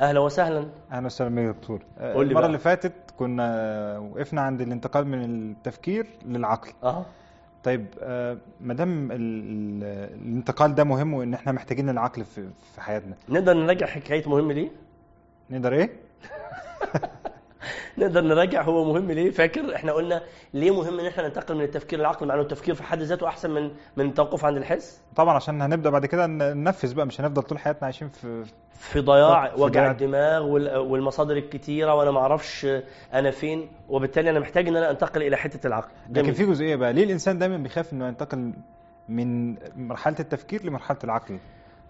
أهلا وسهلا. أهلا وسهلا بيك يا دكتور. قول لي المرة بقى. اللي فاتت كنا وقفنا عند الانتقال من التفكير للعقل. آه طيب ما دام ال- ال- الانتقال ده مهم وإن إحنا محتاجين العقل في في حياتنا. نقدر نراجع حكاية مهم ليه نقدر إيه؟ نقدر نراجع هو مهم ليه؟ فاكر إحنا قلنا ليه مهم إن إحنا ننتقل من التفكير للعقل؟ مع إنه التفكير في حد ذاته أحسن من من التوقف عند الحس؟ طبعا عشان هنبدأ بعد كده ننفذ بقى مش هنفضل طول حياتنا عايشين في في ضياع وجع. الدماغ وال- والمصادر الكتيرة وأنا ما أعرفش أنا فين وبالتالي أنا محتاج إن أنا أنتقل إلى حتة العقل. لكن جميل. في جزئية بقى ليه الإنسان دايما بيخاف إنه ينتقل من مرحلة التفكير لمرحلة العقل؟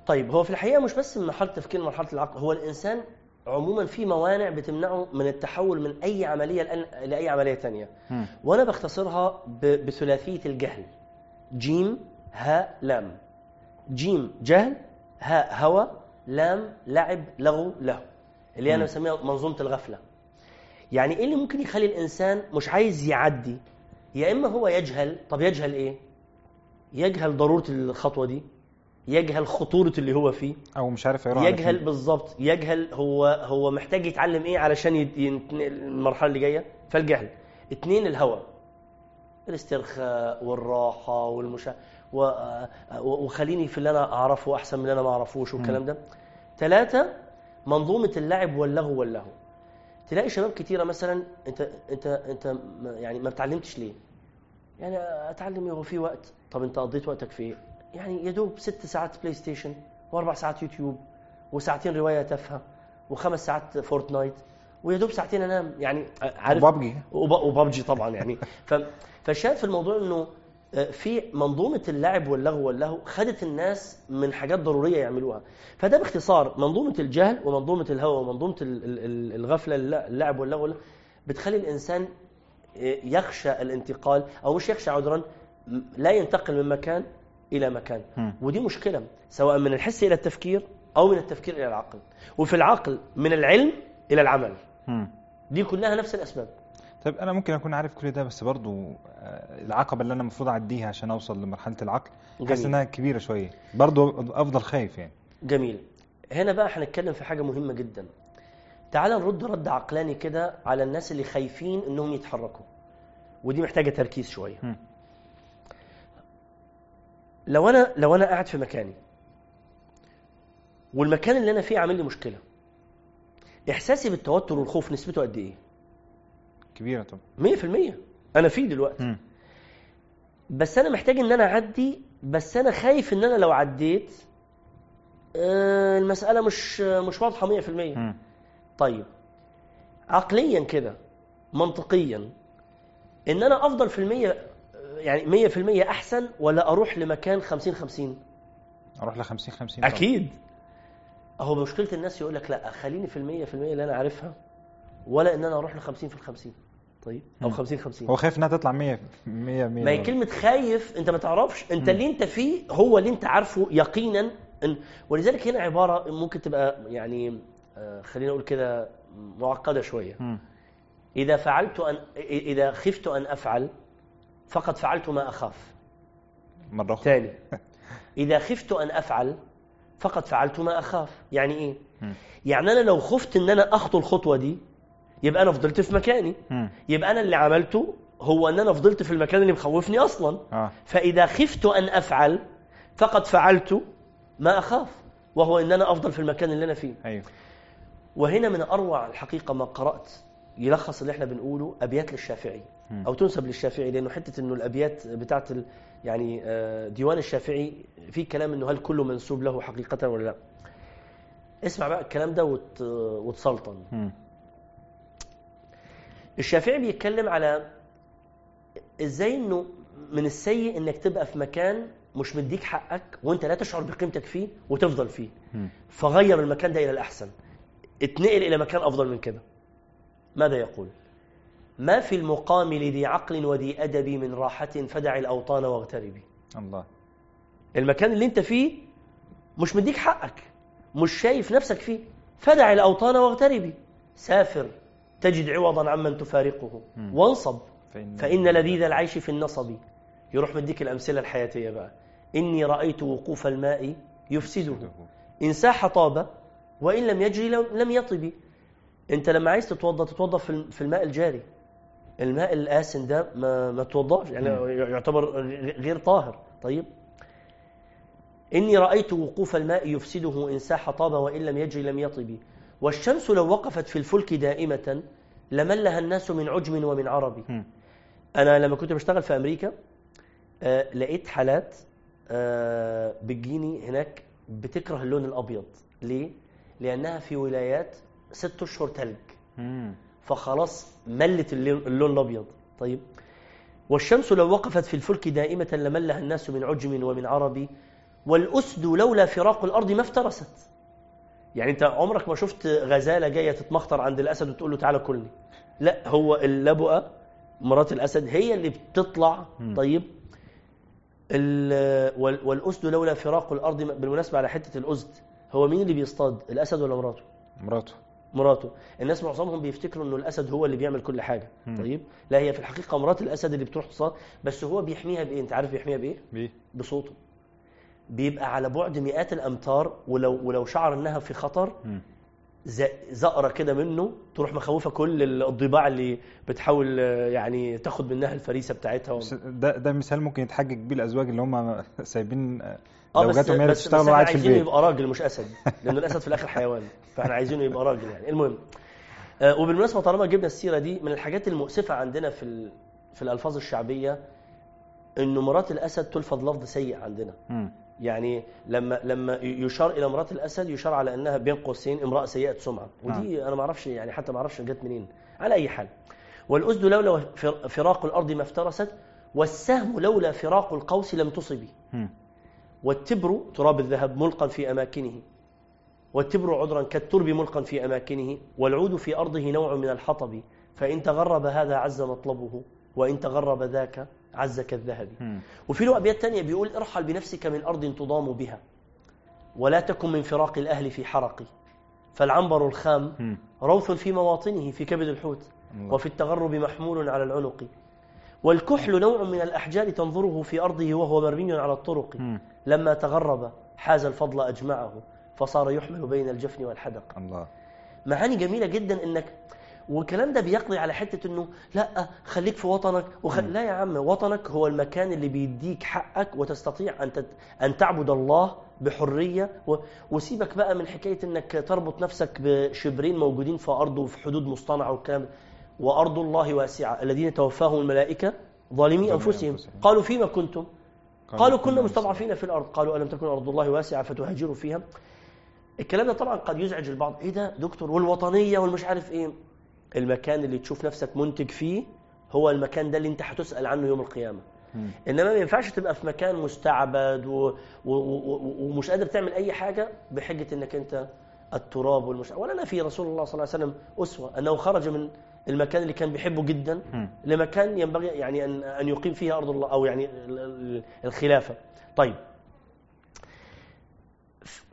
طيب هو في الحقيقة مش بس من مرحلة التفكير لمرحلة العقل هو الإنسان عموما في موانع بتمنعه من التحول من أي عملية لاي عملية مم. وأنا بختصرها بثلاثية الجهل. جيم هاء لام. جيم جهل هاء هوى لام لعب لغو له. اللي أنا. بسميها منظومة الغفلة. يعني إيه اللي ممكن يخلي الإنسان مش عايز يعدي؟ يا إما هو يجهل. طب يجهل إيه؟ يجهل ضرورة الخطوة دي. يجهل خطورة اللي هو فيه. أو مش عارف يروح يجهل. بالظبط يجهل هو هو محتاج يتعلم إيه علشان ينتقل المرحلة اللي جاية؟ فالجهل. اتنين الهوى. الاسترخاء والراحة والمشا و... وخليني في اللي أنا أعرفه أحسن من اللي أنا ما أعرفوش والكلام ده. ثلاثة منظومة اللعب واللهو واللهو تلاقي شباب كتيرة مثلا أنت أنت أنت يعني ما بتعلمتش ليه؟ يعني أتعلم هو في وقت. طب أنت قضيت وقتك في إيه؟ يعني يا دوب ست ساعات PlayStation وأربع ساعات يوتيوب وساعتين رواية تافهة وخمس ساعات فورتنايت ويا دوب ساعتين أنام. يعني عارف وبابجي. وب- وبابجي طبعا يعني. فالشاهد في الموضوع إنه آه، في منظومة اللعب واللغو واللهو خدت الناس من حاجات ضرورية يعملوها. فده باختصار منظومة الجهل ومنظومة الهوى ومنظومة ال- ال- ال- الغفلة الل- اللعب واللغو بتخلي الإنسان آه، يخشى الانتقال أو مش يخشى عذرا لا ينتقل من مكان إلى مكان. ودي مشكلة سواء من الحس إلى التفكير أو من التفكير إلى العقل. وفي العقل من العلم إلى العمل. دي كلها نفس الأسباب. طيب أنا ممكن أكون عارف كل ده بس برضو آه، العقبة اللي أنا المفروض أعديها عشان أوصل لمرحلة العقل حاسس. إنها كبيرة شوية. برضو أفضل خايف يعني. جميل. هنا بقى هنتكلم في حاجة مهمة جدا. تعال نرد رد عقلاني كده على الناس اللي خايفين إنهم يتحركوا. ودي محتاجة تركيز شوية. مم. لو أنا لو أنا قاعد في مكاني والمكان اللي أنا فيه عامل لي مشكلة إحساسي بالتوتر والخوف نسبته قد إيه؟ كبيرة طبعا. 100% أنا فيه دلوقتي. مم. بس أنا محتاج إن أنا أعدي بس أنا خايف إن أنا لو عديت آه، المسألة مش مش واضحة 100% مم. طيب. عقليا كده منطقيا إن أنا أفضل في المية يعني مية في المية أحسن ولا أروح لمكان خمسين خمسين؟ أروح ل 50 50 طبعاً. أكيد. اهو مشكلة الناس يقول لك لا خليني في المية في المية اللي أنا عارفها ولا إن أنا أروح لخمسين في الخمسين. طيب؟ أو مم. خمسين خمسين. هو خايف إنها تطلع 100 100 100 ما هي كلمة خايف أنت ما تعرفش. أنت اللي أنت فيه هو اللي أنت عارفه يقينا إن ولذلك هنا عبارة ممكن تبقى يعني آه، خلينا نقول كده معقدة شوية. مم. إذا فعلت أن إذا خفت أن أفعل فقد فعلت ما أخاف. مرة أخرى. تاني. إذا خفت أن أفعل فقد فعلت ما أخاف. يعني إيه؟ مم. يعني أنا لو خفت أن أنا أخطو الخطوة دي يبقى أنا فضلت في مكاني. مم. يبقى أنا اللي عملته هو أن أنا فضلت في المكان اللي مخوفني أصلا. آه. فإذا خفت أن أفعل فقد فعلت ما أخاف وهو أن أنا أفضل في المكان اللي أنا فيه. أيوه. وهنا من أروع الحقيقة ما قرأت. يلخص اللي إحنا بنقوله أبيات للشافعي. أو تنسب للشافعي لأنه حتة أنه الأبيات بتاعت يعني آه، ديوان الشافعي في كلام أنه هل كله منسوب له حقيقة ولا لا اسمع بقى الكلام ده وت... وتسلطن. الشافعي بيتكلم على إزاي إنه من السيء إنك تبقى في مكان مش مديك حقك وإنت لا تشعر بقيمتك فيه وتفضل فيه. فغير المكان ده إلى الأحسن اتنقل إلى مكان أفضل من كده ماذا يقول؟ ما في المقام لذي عقل وذي أدب من راحة فدع الأوطان واغتربي. الله. المكان اللي انت فيه مش مديك حقك مش شايف نفسك فيه فدع الأوطان واغتربي. سافر تجد عوضا عمن تفارقه. مم. وانصب. فإن, فإن لذيذ العيش في النصب. يروح مديك الأمثلة الحياتية بقى. إني رأيت وقوف الماء يفسده. إن ساح طاب وإن لم يجري لم لم يطب. انت لما عايز تتوضأ تتوضأ في الم- في الماء الجاري. الماء الآسن ده ما ما توضأش يعني يعتبر غير طاهر. طيب. إني رأيت وقوف الماء يفسده إن ساح طاب وإن لم يجري لم يطب والشمس لو وقفت في الفلك دائمة لملها الناس من عجم ومن عرب مم. أنا لما كنت بشتغل في أمريكا آه، لقيت حالات آه، بتجيني هناك بتكره اللون الأبيض. ليه؟ لأنها في ولايات ست أشهر تلج. مم. فخلاص ملت اللون الأبيض. طيب. والشمس لو وقفت في الفلك دائمة لملها الناس من عجم ومن عرب والأسد لولا فراق الأرض ما افترست. يعني أنت عمرك ما شفت غزالة جاية تتمخطر عند الأسد وتقول له تعالى كلني. لا هو اللبؤة مرات الأسد هي اللي بتطلع. طيب. ال- وال- والأسد لولا فراق الأرض بالمناسبة على حتة الأسد هو مين اللي بيصطاد؟ الأسد ولا مراته؟ مراته. مراته. الناس معظمهم بيفتكروا إنه الأسد هو اللي بيعمل كل حاجة. مم. طيب؟ لا هي في الحقيقة مرات الأسد اللي بتروح تصاد بس هو بيحميها بإيه؟ أنت عارف بيحميها بإيه؟ بيه بصوته. بيبقى على بعد مئات الأمتار ولو ولو شعر إنها في خطر. زقرة كده منه تروح مخوفة كل الضباع اللي بتحاول آه، يعني تاخد منها الفريسة بتاعتها بس ده ده مثال ممكن يتحجج بيه الأزواج اللي هم سايبين آه لو بس جاتهم هي اللي بس, بس تشتغل إحنا وقاعد في عايزينه البيت. يبقى راجل مش أسد لأن الأسد في الآخر حيوان فاحنا عايزينه يبقى راجل يعني. المهم آه، وبالمناسبة طالما جبنا السيرة دي من الحاجات المؤسفة عندنا في ال- في الألفاظ الشعبية إنه مرات الأسد تلفظ لفظ سيء عندنا. مم. يعني لما لما يشار إلى مرات الأسد يشار على أنها بين قوسين امرأة سيئة سمعة. ودي أنا ما أعرفش يعني حتى ما أعرفش جت منين. على أي حال. والاسد لولا فر- فراق الأرض ما افترست والسهم لولا فراق القوس لم تصبي. والتبر تراب الذهب ملقا في أماكنه. والتبر عذرا كالترب ملقا في أماكنه. والعود في أرضه نوع من الحطب. فإن تغرب هذا عز مطلبه وإن تغرب ذاك عز كالذهب. وفي له أبيات تانية بيقول ارحل بنفسك من أرض تضام بها ولا تكن من فراق الأهل في حرق فالعنبر الخام. روث في مواطنه في كبد الحوت. وفي التغرب محمول على العنق والكحل نوع من الأحجار تنظره في أرضه وهو مرمي على الطرق. لما تغرب حاز الفضل أجمعه فصار يحمل بين الجفن والحدق الله معاني جميلة جدا إنك والكلام ده بيقضي على حتة إنه لا خليك في وطنك وخ... لا يا عم وطنك هو المكان اللي بيديك حقك وتستطيع أن تت... أن تعبد الله بحرية و... وسيبك بقى من حكاية إنك تربط نفسك بشبرين موجودين في أرضه وفي حدود مصطنعة والكلام ده. وأرض الله واسعة الذين توفاهم الملائكة ظالمي أنفسهم. أنفسهم. قالوا فيما كنتم؟ قالوا كنا مستضعفين في الأرض. قالوا ألم تكن أرض الله واسعة فتهاجروا فيها؟ الكلام ده طبعا قد يزعج البعض. إيه ده دكتور؟ والوطنية والمش عارف إيه. المكان اللي تشوف نفسك منتج فيه هو المكان ده اللي انت هتسأل عنه يوم القيامة. إنما ما ينفعش تبقى في مكان مستعبد و... و... و... ومش قادر تعمل أي حاجة بحجة إنك أنت التراب والمش ولنا في رسول الله صلى الله عليه وسلم أسوة أنه خرج من المكان اللي كان بيحبه جدا. لمكان ينبغي يعني ان أن يقيم فيه أرض الله أو يعني ال- ال- الخلافة. طيب.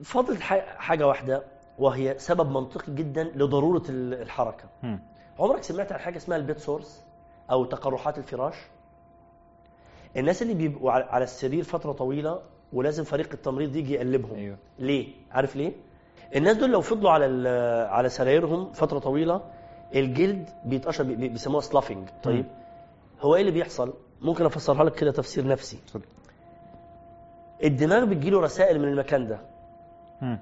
فضلت حاجة واحدة وهي سبب منطقي جدا لضرورة ال- الحركة. عمرك سمعت عن حاجة اسمها ال bed sores أو تقرحات الفراش؟ الناس اللي بيبقوا على السرير فترة طويلة ولازم فريق التمريض يجي يقلبهم. أيوه ليه؟ عارف ليه؟ الناس دول لو فضلوا على على سرايرهم فترة طويلة الجلد بيتقشر بي- بيسموها sloughing طيب هو إيه اللي بيحصل؟ ممكن أفسرها لك كده تفسير نفسي الدماغ بتجيله رسائل من المكان ده مم.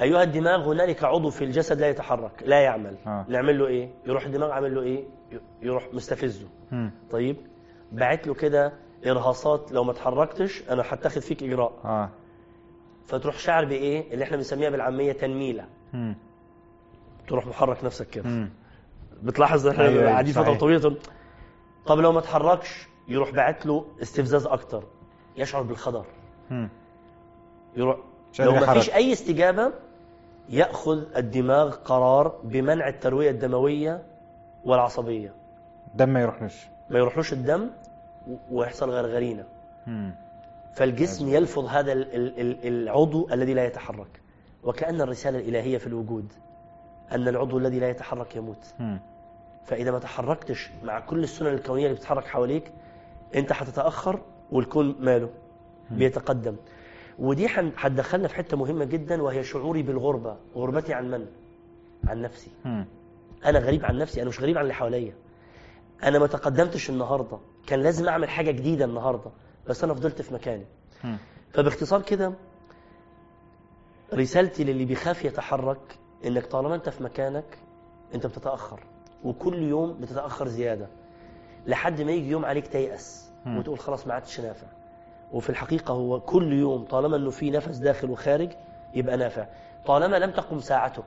أيها الدماغ هنالك عضو في الجسد لا يتحرك لا يعمل آه. نعمل له إيه؟ يروح الدماغ عامل له؟ ي- يروح مستفزه مم. طيب باعت له كده إرهاصات لو ما اتحركتش أنا هتاخد فيك إجراء آه فتروح شاعر بإيه؟ اللي إحنا بنسميها بالعامية تنميلة مم. تروح محرك نفسك كده مم. بتلاحظ إحنا أيوة، قاعدين فترة صحيح. طويلة تقول، طب لو ما اتحركش يروح باعت له استفزاز أكتر يشعر بالخطر مم. يروح لو ما فيش يحرك. أي يأخذ الدماغ قرار بمنع التروية الدموية والعصبية. دم ما يروحلوش. ما يروحلوش الدم ويحصل غرغرينه مم. فالجسم يلفظ هذا ال- ال- ال- العضو الذي لا يتحرك. وكأن الرسالة الإلهية في الوجود أن العضو الذي لا يتحرك يموت. فإذا ما تحركتش مع كل السنن الكونية اللي بتتحرك حواليك أنت هتتأخر والكون ماله. بيتقدم. ودي هتدخلنا في حتة مهمة جدا وهي شعوري بالغربة غربتي عن من؟ عن نفسي. أنا غريب عن نفسي أنا مش غريب عن اللي حواليا. أنا ما تقدمتش النهارده. كان لازم أعمل حاجة جديدة النهارده بس أنا فضلت في مكاني. فباختصار كده رسالتي للي بيخاف يتحرك إنك طالما أنت في مكانك أنت بتتأخر. وكل يوم بتتأخر زيادة. لحد ما يجي يوم عليك تيأس. وتقول خلاص ما عادش نافع. وفي الحقيقة هو كل يوم طالما إنه في نفس داخل وخارج يبقى نافع. طالما لم تقم ساعتك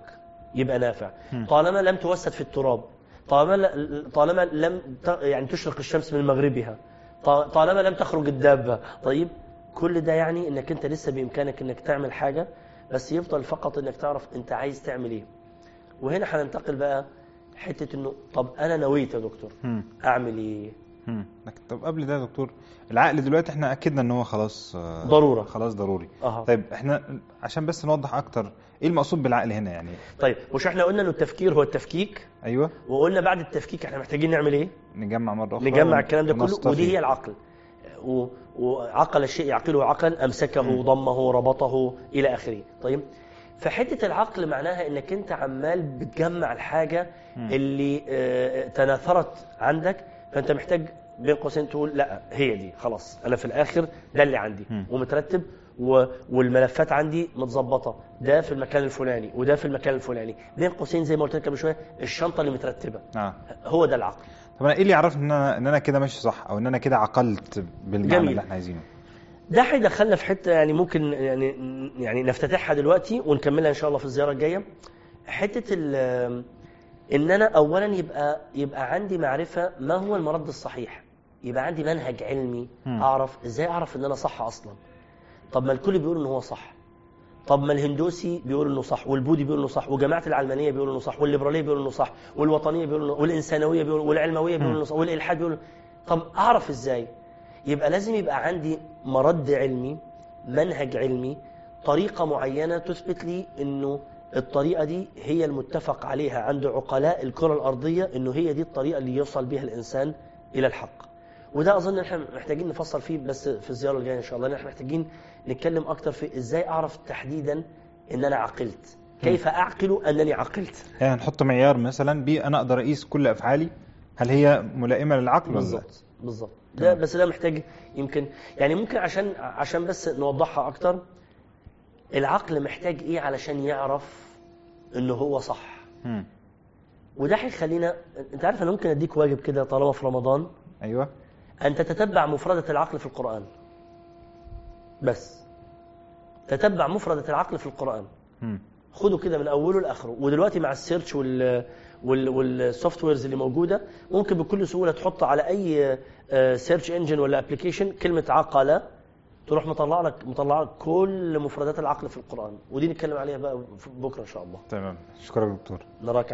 يبقى نافع. طالما لم توسد في التراب. طالما طالما لم يعني تشرق الشمس من مغربها. طالما لم تخرج الدابة. طيب كل ده يعني إنك أنت لسه بإمكانك إنك تعمل حاجة بس يفضل فقط إنك تعرف أنت عايز تعمل إيه. وهنا هننتقل بقى حتة إنه طب أنا نويت يا دكتور. أعمل إيه. لكن طب قبل ده يا دكتور العقل دلوقتي إحنا اكدنا ان هو خلاص آه، ضرورة. خلاص ضروري. أها. طيب إحنا عشان بس نوضح أكتر إيه المقصود بالعقل هنا يعني؟ طيب مش إحنا قلنا انه التفكير هو التفكيك؟ أيوه. وقلنا بعد التفكيك إحنا محتاجين نعمل إيه؟ نجمع مرة أخرى نجمع الكلام ده كله. ودي هي العقل. و- وعقل الشيء يعقله عقلا أمسكه ضمه ربطه إلى آخره. طيب فحتة العقل معناها إنك أنت عمال بتجمع الحاجة مم. اللي آه، تناثرت عندك فأنت محتاج بين قوسين تقول لا هي دي خلاص أنا في الآخر ده اللي عندي. ومترتب و- والملفات عندي متظبطة ده في المكان الفلاني وده في المكان الفلاني. بين قوسين زي ما قلت لك قبل شوية الشنطة اللي مترتبة آه. هو ده العقل. طب أنا إيه اللي يعرفني إن أنا إن أنا كده ماشي صح أو إن أنا كده عقلت بالمعنى جميل. اللي إحنا عايزينه؟ ده هيدخلنا في حتة يعني ممكن يعني يعني نفتتحها دلوقتي ونكملها إن شاء الله في الزيارة الجاية. حتة ال- إن أنا اولا يبقى يبقى عندي معرفة ما هو المرد الصحيح. يبقى عندي منهج علمي. أعرف إزاي أعرف إن أنا صح أصلا. طب ما الكل بيقول ان هو صح. طب ما الهندوسي بيقول إنه صح والبوذي بيقول إنه صح وجماعة العلمانية بيقولوا إنه صح والليبرالية بيقولوا إنه صح والوطنية بيقولوا انه والإنسانوية بيقولوا والعلموية بيقولوا إنه صح والإلحاد بيقولوا طب أعرف إزاي؟ يبقى لازم يبقى عندي مرد علمي منهج علمي طريقة معينة تثبت لي إنه الطريقة دي هي المتفق عليها عند عقلاء الكرة الأرضية إنه هي دي الطريقة اللي يوصل بها الإنسان إلى الحق. وده أظن إن إحنا محتاجين نفصل فيه بس في الزيارة الجاية إن شاء الله إن إحنا محتاجين نتكلم أكتر في إزاي أعرف تحديدا إن أنا عقلت. كيف أعقل أنني عقلت؟ يعني نحط معيار مثلا بيه أنا أقدر أقيس كل أفعالي هل هي ملائمة للعقل؟ بالظبط بالظبط ده. بس ده محتاج يمكن يعني ممكن عشان عشان بس نوضحها أكتر العقل محتاج إيه علشان يعرف إنه هو صح. وده هيخلينا أنت عارف أنا ممكن أديك واجب كده طالما في رمضان؟ أيوه. أن تتتبع مفردة العقل في القرآن. بس. تتبع مفردة العقل في القرآن. مم. خده كده من أوله لآخره. ودلوقتي مع ال search وال وال وال softwares اللي موجودة ممكن بكل سهولة تحط على أي search engine ولا application كلمة عقل تروح مطلع لك مطلع لك كل مفردات العقل في القرآن. ودي نتكلم عليها بقى بكرة إن شاء الله. تمام. شكرا دكتور. نراك